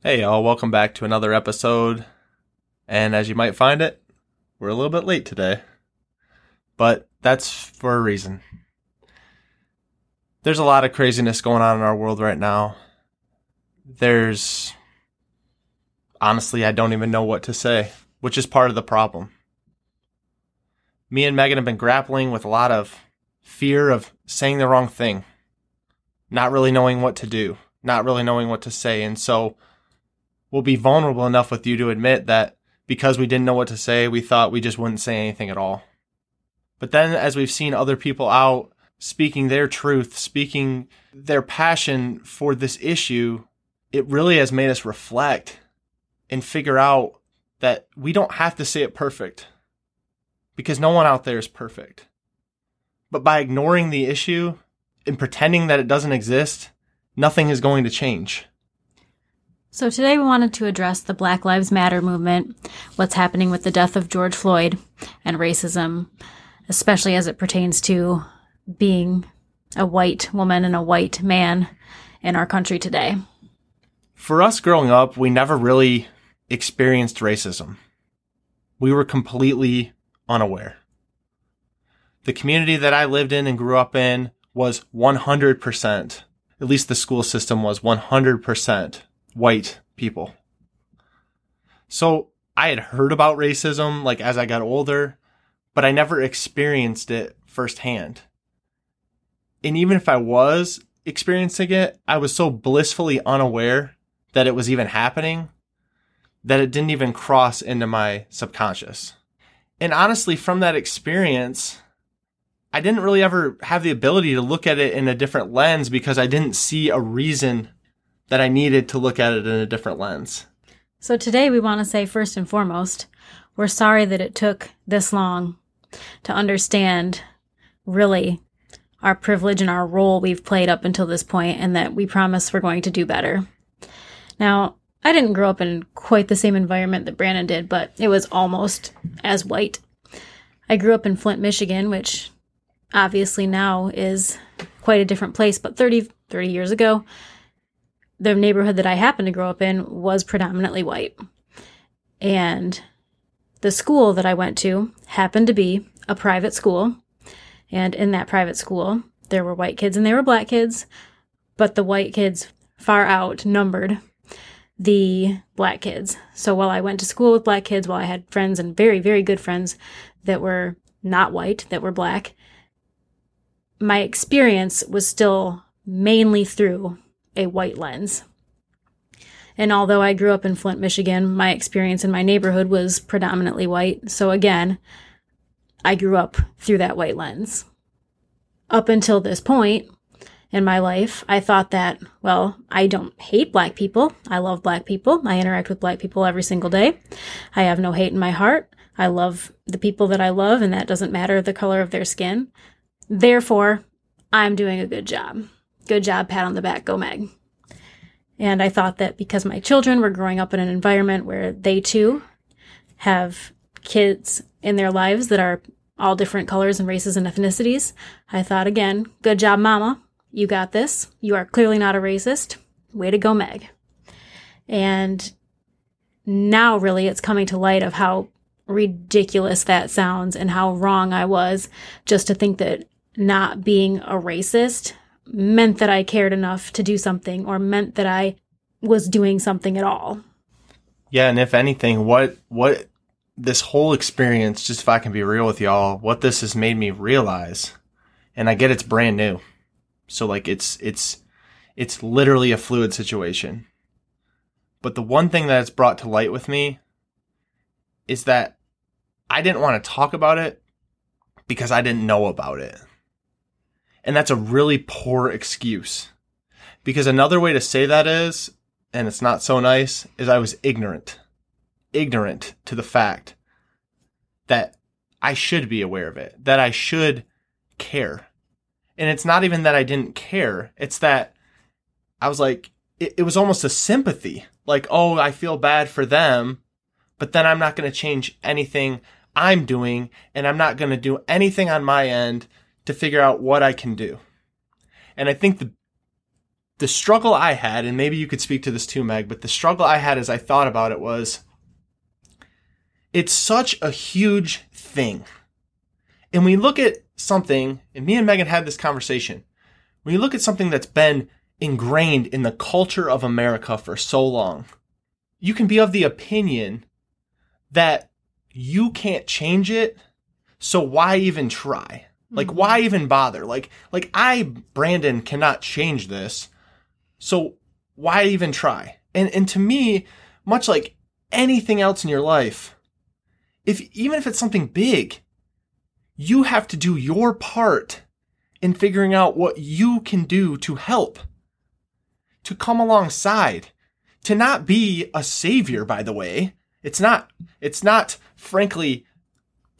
Hey, y'all, welcome back to another episode. And as you might find it, we're a little bit late today. But that's for a reason. There's a lot of craziness going on in our world right now. There's. Honestly, I don't even know what to say, which is part of the problem. Me and Megan have been grappling with a lot of fear of saying the wrong thing, not really knowing what to do, not really knowing what to say. And so we'll be vulnerable enough with you to admit that because we didn't know what to say, we thought we just wouldn't say anything at all. But then, as we've seen other people out speaking their truth, speaking their passion for this issue, it really has made us reflect and figure out that we don't have to say it perfect because no one out there is perfect. But by ignoring the issue and pretending that it doesn't exist, nothing is going to change. So, today we wanted to address the Black Lives Matter movement, what's happening with the death of George Floyd, and racism, especially as it pertains to being a white woman and a white man in our country today. For us growing up, we never really experienced racism. We were completely unaware. The community that I lived in and grew up in was 100%, at least the school system was 100% white people. So I had heard about racism like as I got older, but I never experienced it firsthand. And even if I was experiencing it, I was so blissfully unaware that it was even happening that it didn't even cross into my subconscious. And honestly, from that experience, I didn't really ever have the ability to look at it in a different lens because I didn't see a reason that I needed to look at it in a different lens. So, today we want to say first and foremost, we're sorry that it took this long to understand really our privilege and our role we've played up until this point, and that we promise we're going to do better. Now, I didn't grow up in quite the same environment that Brandon did, but it was almost as white. I grew up in Flint, Michigan, which obviously now is quite a different place, but 30, 30 years ago, the neighborhood that I happened to grow up in was predominantly white. And the school that I went to happened to be a private school. And in that private school, there were white kids and there were black kids, but the white kids far outnumbered the black kids. So while I went to school with black kids, while I had friends and very, very good friends that were not white, that were black, my experience was still mainly through a white lens. And although I grew up in Flint, Michigan, my experience in my neighborhood was predominantly white. So again, I grew up through that white lens. Up until this point in my life, I thought that, well, I don't hate black people. I love black people. I interact with black people every single day. I have no hate in my heart. I love the people that I love, and that doesn't matter the color of their skin. Therefore, I'm doing a good job. Good job, pat on the back, go Meg. And I thought that because my children were growing up in an environment where they too have kids in their lives that are all different colors and races and ethnicities, I thought again, good job, mama. You got this. You are clearly not a racist. Way to go, Meg. And now, really, it's coming to light of how ridiculous that sounds and how wrong I was just to think that not being a racist meant that I cared enough to do something or meant that I was doing something at all. Yeah, and if anything, what what this whole experience, just if I can be real with y'all, what this has made me realize, and I get it's brand new. So like it's it's it's literally a fluid situation. But the one thing that it's brought to light with me is that I didn't want to talk about it because I didn't know about it. And that's a really poor excuse. Because another way to say that is, and it's not so nice, is I was ignorant. Ignorant to the fact that I should be aware of it, that I should care. And it's not even that I didn't care, it's that I was like, it, it was almost a sympathy. Like, oh, I feel bad for them, but then I'm not going to change anything I'm doing, and I'm not going to do anything on my end to figure out what I can do. And I think the the struggle I had, and maybe you could speak to this too, Meg, but the struggle I had as I thought about it was it's such a huge thing. And we look at something, and me and Megan had this conversation. When you look at something that's been ingrained in the culture of America for so long, you can be of the opinion that you can't change it, so why even try? Like mm-hmm. why even bother? Like like I Brandon cannot change this. So why even try? And and to me, much like anything else in your life, if even if it's something big, you have to do your part in figuring out what you can do to help, to come alongside, to not be a savior, by the way. It's not, it's not, frankly,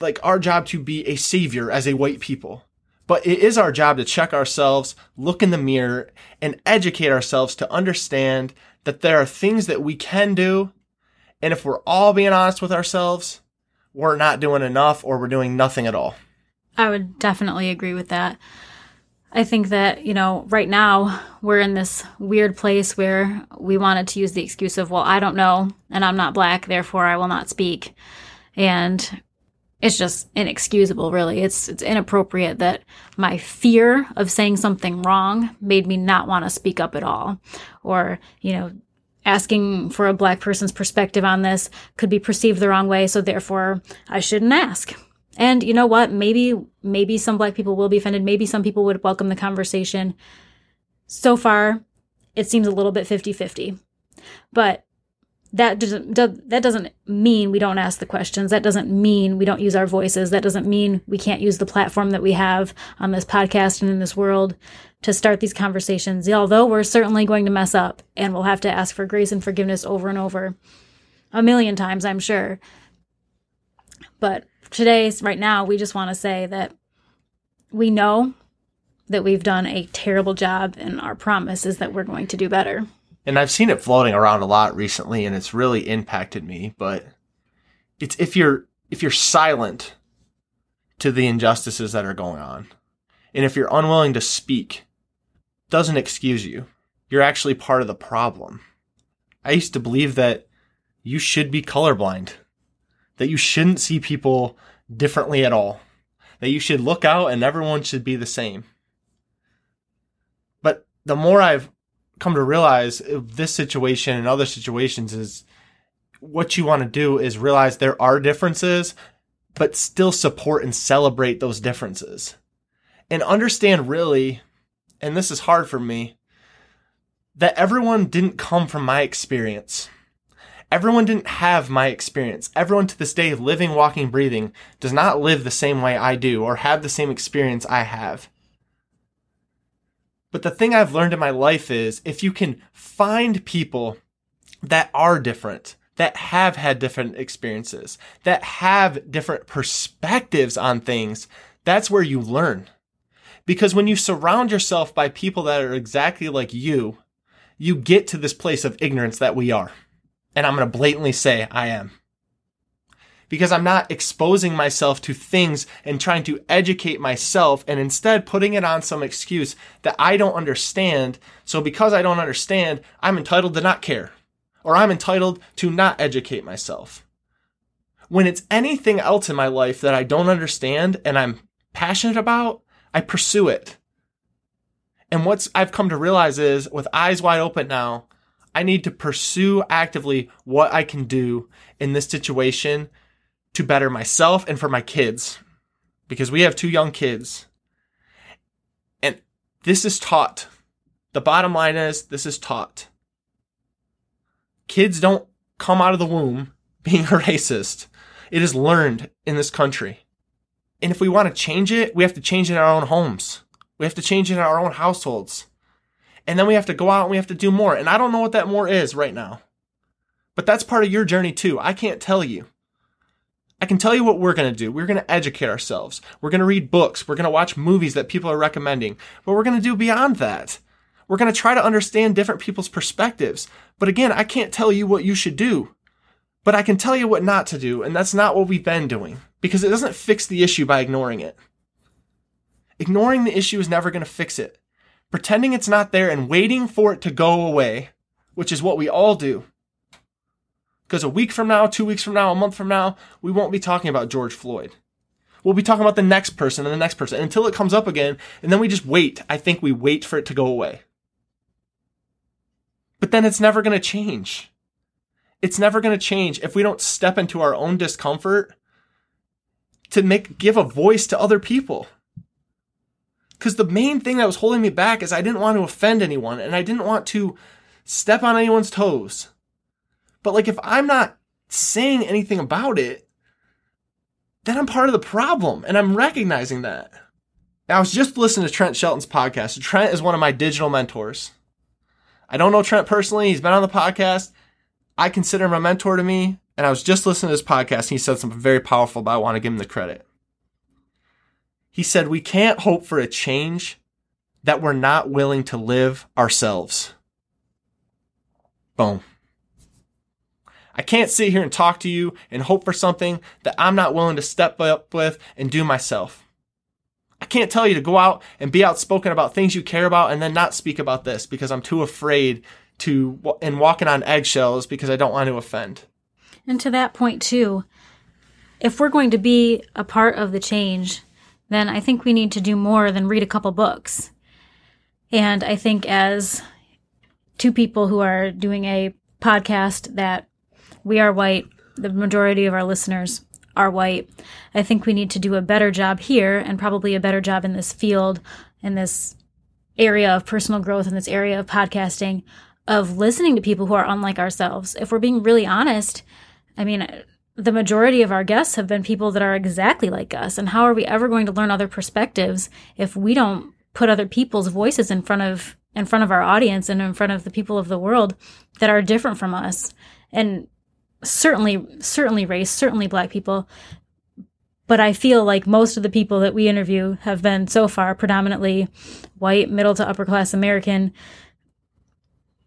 like our job to be a savior as a white people. But it is our job to check ourselves, look in the mirror, and educate ourselves to understand that there are things that we can do. And if we're all being honest with ourselves, we're not doing enough or we're doing nothing at all. I would definitely agree with that. I think that, you know, right now we're in this weird place where we wanted to use the excuse of, well, I don't know and I'm not black, therefore I will not speak. And it's just inexcusable, really. It's, it's inappropriate that my fear of saying something wrong made me not want to speak up at all. Or, you know, asking for a black person's perspective on this could be perceived the wrong way, so therefore I shouldn't ask. And you know what? Maybe, maybe some black people will be offended. Maybe some people would welcome the conversation. So far, it seems a little bit 50 50. But that doesn't, that doesn't mean we don't ask the questions. That doesn't mean we don't use our voices. That doesn't mean we can't use the platform that we have on this podcast and in this world to start these conversations. Although we're certainly going to mess up and we'll have to ask for grace and forgiveness over and over a million times, I'm sure. But today, right now, we just want to say that we know that we've done a terrible job, and our promise is that we're going to do better. And I've seen it floating around a lot recently, and it's really impacted me. But it's if you're if you're silent to the injustices that are going on, and if you're unwilling to speak, doesn't excuse you. You're actually part of the problem. I used to believe that you should be colorblind that you shouldn't see people differently at all, that you should look out and everyone should be the same. But the more I've come to realize this situation and other situations is what you want to do is realize there are differences, but still support and celebrate those differences. And understand really, and this is hard for me, that everyone didn't come from my experience Everyone didn't have my experience. Everyone to this day, living, walking, breathing, does not live the same way I do or have the same experience I have. But the thing I've learned in my life is if you can find people that are different, that have had different experiences, that have different perspectives on things, that's where you learn. Because when you surround yourself by people that are exactly like you, you get to this place of ignorance that we are. And I'm going to blatantly say I am. Because I'm not exposing myself to things and trying to educate myself and instead putting it on some excuse that I don't understand. So because I don't understand, I'm entitled to not care or I'm entitled to not educate myself. When it's anything else in my life that I don't understand and I'm passionate about, I pursue it. And what's I've come to realize is with eyes wide open now, I need to pursue actively what I can do in this situation to better myself and for my kids because we have two young kids. And this is taught. The bottom line is this is taught. Kids don't come out of the womb being a racist. It is learned in this country. And if we want to change it, we have to change it in our own homes. We have to change it in our own households and then we have to go out and we have to do more. And I don't know what that more is right now. But that's part of your journey too. I can't tell you. I can tell you what we're going to do. We're going to educate ourselves. We're going to read books. We're going to watch movies that people are recommending. But we're going to do beyond that. We're going to try to understand different people's perspectives. But again, I can't tell you what you should do. But I can tell you what not to do. And that's not what we've been doing because it doesn't fix the issue by ignoring it. Ignoring the issue is never going to fix it pretending it's not there and waiting for it to go away, which is what we all do. Because a week from now, two weeks from now, a month from now, we won't be talking about George Floyd. We'll be talking about the next person and the next person until it comes up again, and then we just wait. I think we wait for it to go away. But then it's never going to change. It's never going to change if we don't step into our own discomfort to make give a voice to other people. Cuz the main thing that was holding me back is I didn't want to offend anyone and I didn't want to step on anyone's toes. But like if I'm not saying anything about it, then I'm part of the problem and I'm recognizing that. Now, I was just listening to Trent Shelton's podcast. Trent is one of my digital mentors. I don't know Trent personally. He's been on the podcast. I consider him a mentor to me. And I was just listening to his podcast and he said something very powerful, but I want to give him the credit. He said, We can't hope for a change that we're not willing to live ourselves. Boom. I can't sit here and talk to you and hope for something that I'm not willing to step up with and do myself. I can't tell you to go out and be outspoken about things you care about and then not speak about this because I'm too afraid to and walking on eggshells because I don't want to offend. And to that point too, if we're going to be a part of the change, then I think we need to do more than read a couple books. And I think as two people who are doing a podcast that we are white, the majority of our listeners are white. I think we need to do a better job here and probably a better job in this field, in this area of personal growth, in this area of podcasting, of listening to people who are unlike ourselves. If we're being really honest, I mean, the majority of our guests have been people that are exactly like us. And how are we ever going to learn other perspectives if we don't put other people's voices in front of in front of our audience and in front of the people of the world that are different from us? And certainly certainly race, certainly black people. But I feel like most of the people that we interview have been so far predominantly white, middle to upper class American,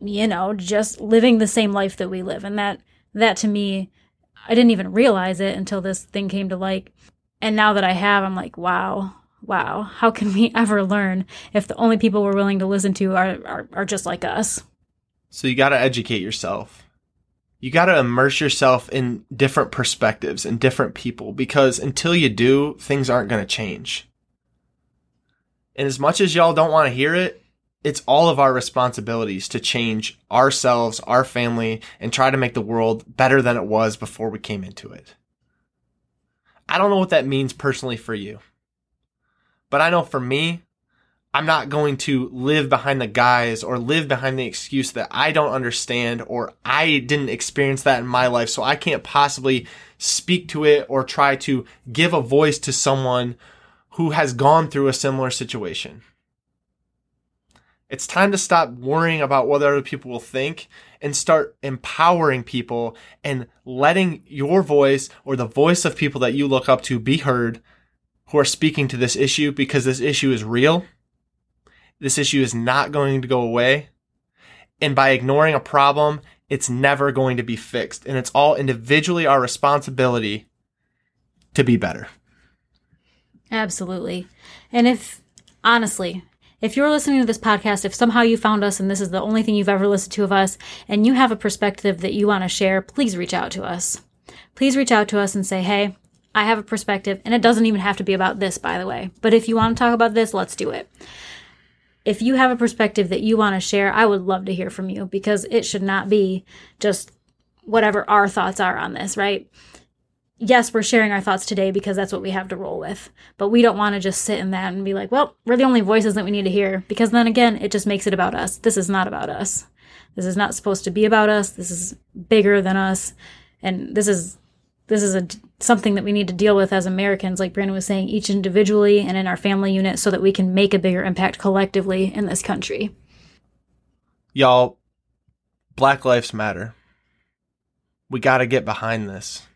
you know, just living the same life that we live. And that that to me, I didn't even realize it until this thing came to light. And now that I have, I'm like, wow, wow, how can we ever learn if the only people we're willing to listen to are, are, are just like us? So you got to educate yourself you got to immerse yourself in different perspectives and different people because until you do, things aren't going to change. And as much as y'all don't want to hear it, it's all of our responsibilities to change ourselves, our family, and try to make the world better than it was before we came into it. I don't know what that means personally for you. But I know for me, I'm not going to live behind the guise or live behind the excuse that I don't understand or I didn't experience that in my life. So I can't possibly speak to it or try to give a voice to someone who has gone through a similar situation. It's time to stop worrying about what other people will think and start empowering people and letting your voice or the voice of people that you look up to be heard who are speaking to this issue because this issue is real this issue is not going to go away. And by ignoring a problem, it's never going to be fixed. And it's all individually our responsibility to be better. Absolutely. And if, honestly, if you're listening to this podcast, if somehow you found us and this is the only thing you've ever listened to of us, and you have a perspective that you want to share, please reach out to us. Please reach out to us and say, hey, I have a perspective, and it doesn't even have to be about this, by the way. But if you want to talk about this, let's do it if you have a perspective that you want to share, I would love to hear from you because it should not be just whatever our thoughts are on this, right? Yes, we're sharing our thoughts today because that's what we have to roll with. But we don't want to just sit in that and be like, well, we're the only voices that we need to hear because then again, it just makes it about us. This is not about us. This is not supposed to be about us. This is bigger than us. And this is this is a something that we need to deal with as Americans, like Brandon was saying, each individually and in our family unit, so that we can make a bigger impact collectively in this country. Y'all, Black Lives Matter. We got to get behind this.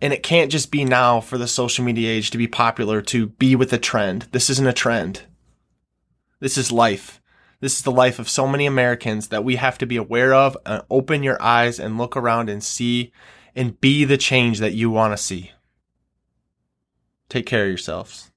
And it can't just be now for the social media age to be popular, to be with the trend. This isn't a trend. This is life. This is the life of so many Americans that we have to be aware of and open your eyes and look around and see and be the change that you want to see. Take care of yourselves.